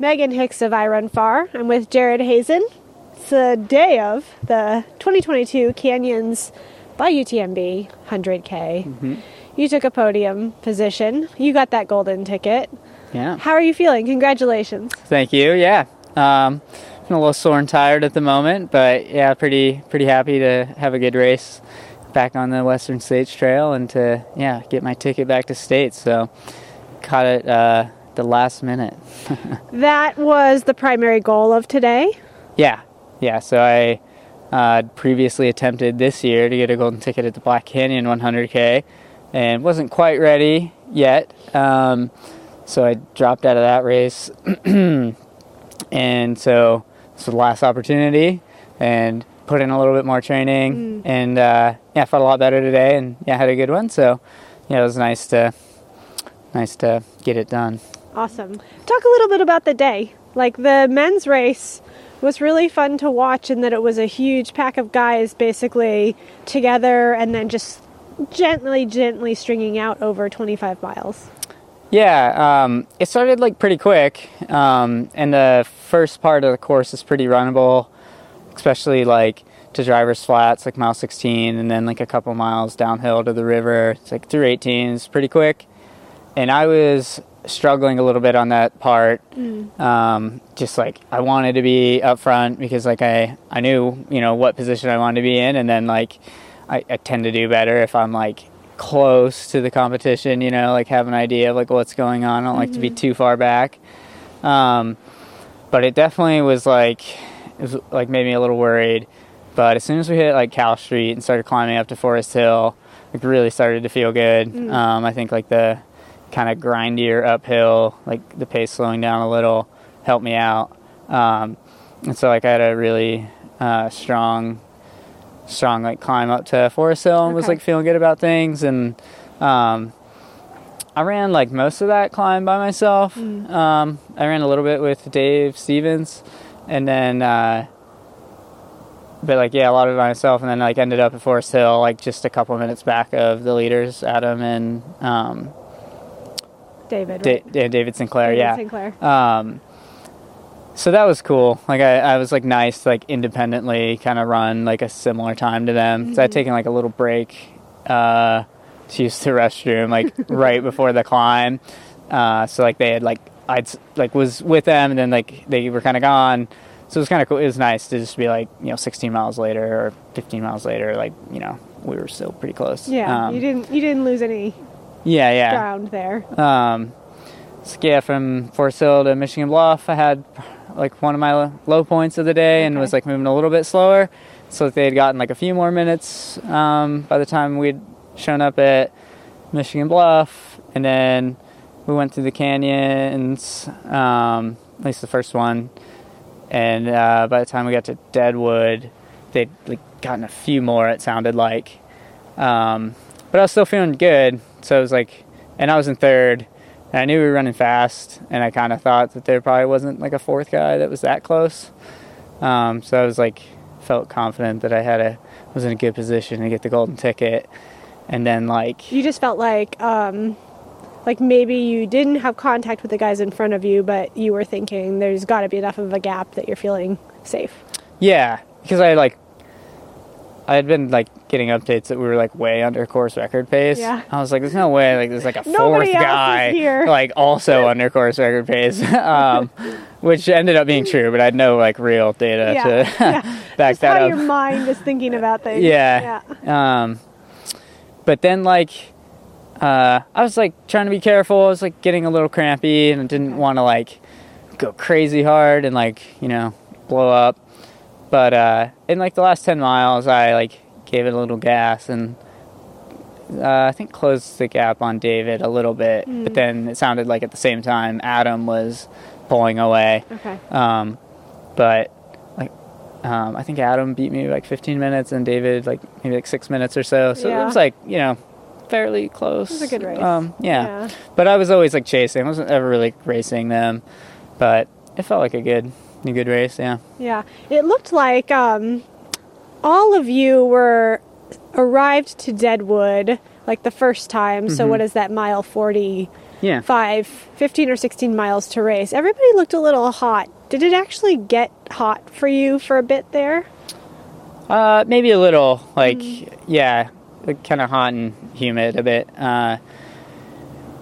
Meghan Hicks of iRunFar. I'm with Jared Hazen. It's the day of the 2022 Canyons by UTMB 100K. You took a podium position. You got that golden ticket. Yeah. How are you feeling? Congratulations. Thank you. Yeah. Um, I'm a little sore and tired at the moment, but yeah, pretty pretty happy to have a good race back on the Western States Trail and to yeah get my ticket back to states. So caught it uh, the last minute. That was the primary goal of today. Yeah, yeah. So I uh, previously attempted this year to get a golden ticket at the Black Canyon 100K, and wasn't quite ready yet. Um, so I dropped out of that race, and so this was the last opportunity, and put in a little bit more training, and uh, yeah, felt a lot better today, and yeah, had a good one. So yeah, it was nice to nice to get it done. Awesome. Talk a little bit about the day. Like the men's race was really fun to watch in that it was a huge pack of guys basically together and then just gently, gently stringing out over 25 miles. Yeah, um, it started like pretty quick, um, and the first part of the course is pretty runnable, especially like to drivers flats, like mile 16, and then like a couple miles downhill to the river. It's like through 18, it's pretty quick, and I was struggling a little bit on that part. Um, just like I wanted to be up front because like I I knew you know what position I wanted to be in, and then like I, I tend to do better if I'm like close to the competition, you know, like have an idea of like what's going on. I don't like to be too far back. Um, but it definitely was like it was like made me a little worried. But as soon as we hit like Cal Street and started climbing up to Forest Hill, it really started to feel good. Um, I think like the kind of grindier uphill, like the pace slowing down a little, helped me out. Um, and so like I had a really uh, strong strong like climb up to Forest Hill and was like feeling good about things and um, I ran like most of that climb by myself. Um, I ran a little bit with Dave Stevens and then uh, but like yeah a lot of it by myself and then like ended up at Forest Hill like just a couple minutes back of the leaders Adam and um, David, Da- right? Da- David Sinclair David yeah Sinclair. um, so that was cool. Like I, I was like nice to like independently kind of run like a similar time to them. So I'd taken like a little break uh, to use the restroom like right before the climb. Uh, so like they had like I'd like was with them and then like they were kind of gone. So it was kind of cool. It was nice to just be like you know 16 miles later or 15 miles later, like you know we were still pretty close. Yeah, Um, you didn't you didn't lose any Yeah, yeah. ground there. Um, so yeah, from Forest Hill to Michigan Bluff, I had like one of my low points of the day and Okay. was like moving a little bit slower. So they had gotten like a few more minutes um, by the time we'd shown up at Michigan Bluff, and then we went through the canyons, um, at least the first one. And uh, by the time we got to Deadwood, they'd like gotten a few more. It sounded like, um, but I was still feeling good. So it was like, and I was in third, and I knew we were running fast, and I kind of thought that there probably wasn't like a fourth guy that was that close. Um, so I was like, felt confident that I had a was in a good position to get the golden ticket, and then like You just felt like um like maybe you didn't have contact with the guys in front of you, but you were thinking there's got to be enough of a gap that you're feeling safe. Yeah, because I like I had been like getting updates that we were like way under course record pace. Yeah. I was like, there's no way like there's like a fourth Nobody else is guy here. like also under course record pace, um, which ended up being true, but I had no like real data Yeah, to yeah. back Just that how up. your mind is thinking about things. Yeah. Um, but then like uh, I was like trying to be careful. I was like getting a little crampy and I didn't want to like go crazy hard and like you know blow up. But uh, in like the last ten miles, I like gave it a little gas and uh, I think closed the gap on David a little bit. But then it sounded like at the same time Adam was pulling away. Okay. Um, but like, um, I think Adam beat me like 15 minutes, and David like maybe like six minutes or so. So Yeah. it was like you know fairly close. It was a good race. Um, yeah. Yeah. but I was always like chasing. I wasn't ever really racing them, but it felt like a good, a good race. Yeah. Yeah. It looked like um, all of you were arrived to Deadwood like the first time. So Mm-hmm. what is that mile 40 Yeah. five, 15 or 16 miles to race. Everybody looked a little hot. Did it actually get hot for you for a bit there? Uh, maybe a little, like, yeah, kind of hot and humid a bit uh,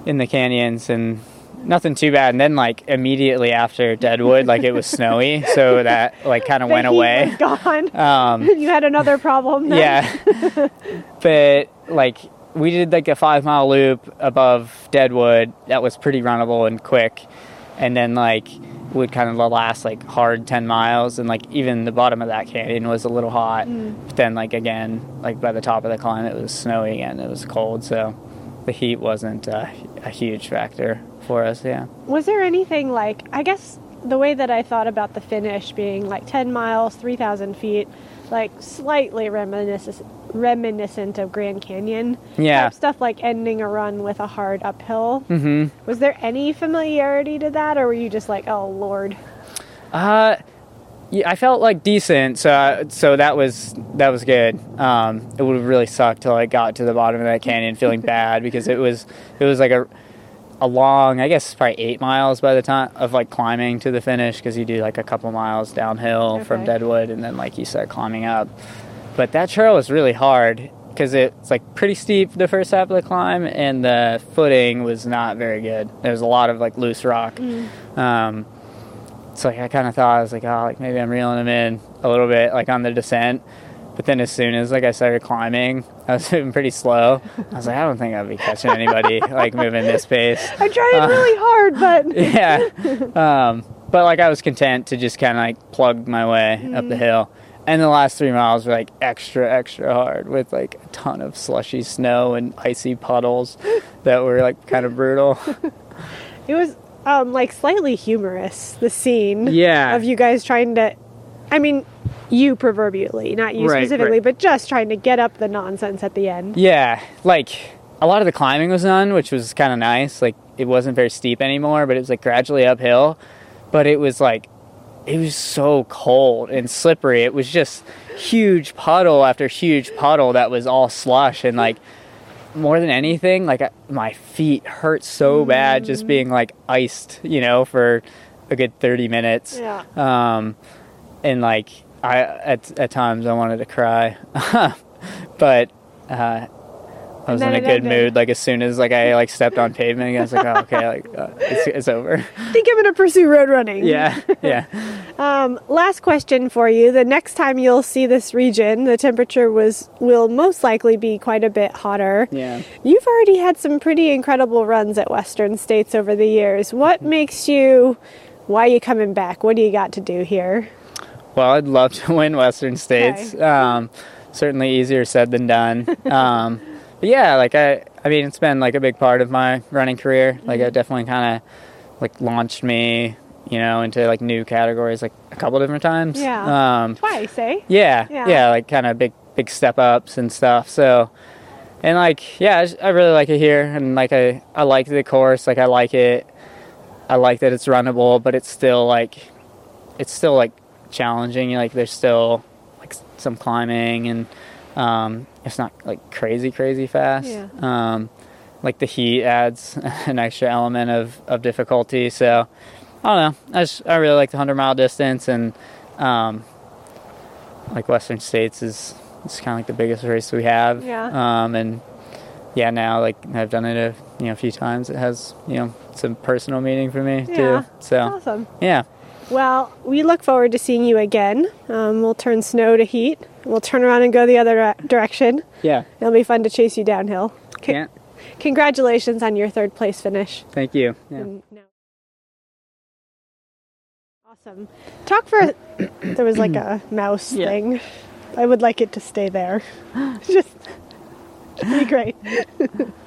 in the canyons, and nothing too bad. And then, like, immediately after Deadwood, like, it was snowy, so that, like, kind of went away. was gone. Um, you had another problem. Then? yeah. but, like, we did, like, a five mile loop above Deadwood that was pretty runnable and quick. And then, like, would kind of the last, like, hard 10 miles. And, like, even the bottom of that canyon was a little hot. But then, like, again, like, by the top of the climb, it was snowy again. It was cold. So the heat wasn't uh, a huge factor for us. Yeah. Was there anything like, I guess the way that I thought about the finish being like 10 miles, 3,000 feet, like slightly reminiscent, reminiscent of Grand Canyon. Yeah. Stuff like ending a run with a hard uphill. Mm-hmm. Was there any familiarity to that, or were you just like, oh lord? Uh, yeah, I felt like decent, so so that was that was good. Um, it would have really sucked till I got to the bottom of that canyon, feeling bad because it was it was like a a long, I guess probably eight miles by the time of like climbing to the finish because you do like a couple miles downhill from Deadwood and then like you start climbing up. But that trail was really hard because it's like pretty steep the first half of the climb and the footing was not very good. There was a lot of like loose rock. Um, so like I kind of thought I was like, oh, like maybe I'm reeling them in a little bit, like on the descent. But then as soon as like I started climbing, I was moving pretty slow. I was like, I don't think I'll be catching anybody like moving this pace. I tried Uh, really hard, but Yeah. Um, but like I was content to just kind of like plug my way up the hill. And the last three miles were like extra, extra hard with like a ton of slushy snow and icy puddles that were like kind of brutal. it was um, like slightly humorous. The scene, Yeah. of you guys trying to. I mean, you proverbially, not you Right, specifically, right. but just trying to get up the nonsense at the end. Yeah, like a lot of the climbing was done, which was kind of nice. Like it wasn't very steep anymore, but it was like gradually uphill. But it was like it was so cold and slippery. It was just huge puddle after huge puddle that was all slush and like more than anything, like my feet hurt so bad just being like iced, you know, for a good 30 minutes. Yeah. Um, and like I at at times I wanted to cry, but uh, I was in a good mood. Like as soon as like I like stepped on pavement, again, I was like, oh, okay, like uh, it's, it's over. I think I'm going to pursue road running. yeah, yeah, Um, last question for you. The next time you'll see this region, the temperature was will most likely be quite a bit hotter. yeah. You've already had some pretty incredible runs at Western States over the years. What makes you why are you coming back? What do you got to do here? Well, I'd love to win Western States. Um, certainly easier said than done. Um, yeah, like I, I mean, it's been like a big part of my running career. Like it definitely kind of like launched me, you know, into like new categories like a couple different times. Yeah. Um, Twice, eh? yeah, Yeah. yeah, like kind of big, big step ups and stuff. So, and like, yeah, I, I really like it here, and like I, I like the course. Like I like it. I like that it's runnable, but it's still like, it's still like challenging. Like there's still like some climbing, and um, it's not like crazy, crazy fast. Yeah. Um, like the heat adds an extra element of, of difficulty. So I don't know. I just I really like the hundred mile distance, and um, like Western States is is kind of like the biggest race we have. Yeah. Um, and yeah, now like I've done it a you know a few times. It has you know some personal meaning for me Yeah. too. So Awesome. yeah, Well, we look forward to seeing you again. Um, we'll turn snow to heat. We'll turn around and go the other direction. yeah. It'll be fun to chase you downhill. Can't. Congratulations on your third place finish. Thank you. Yeah. Awesome. Talk for. there was like a mouse Yeah. thing. I would like it to stay there. Just. Be great.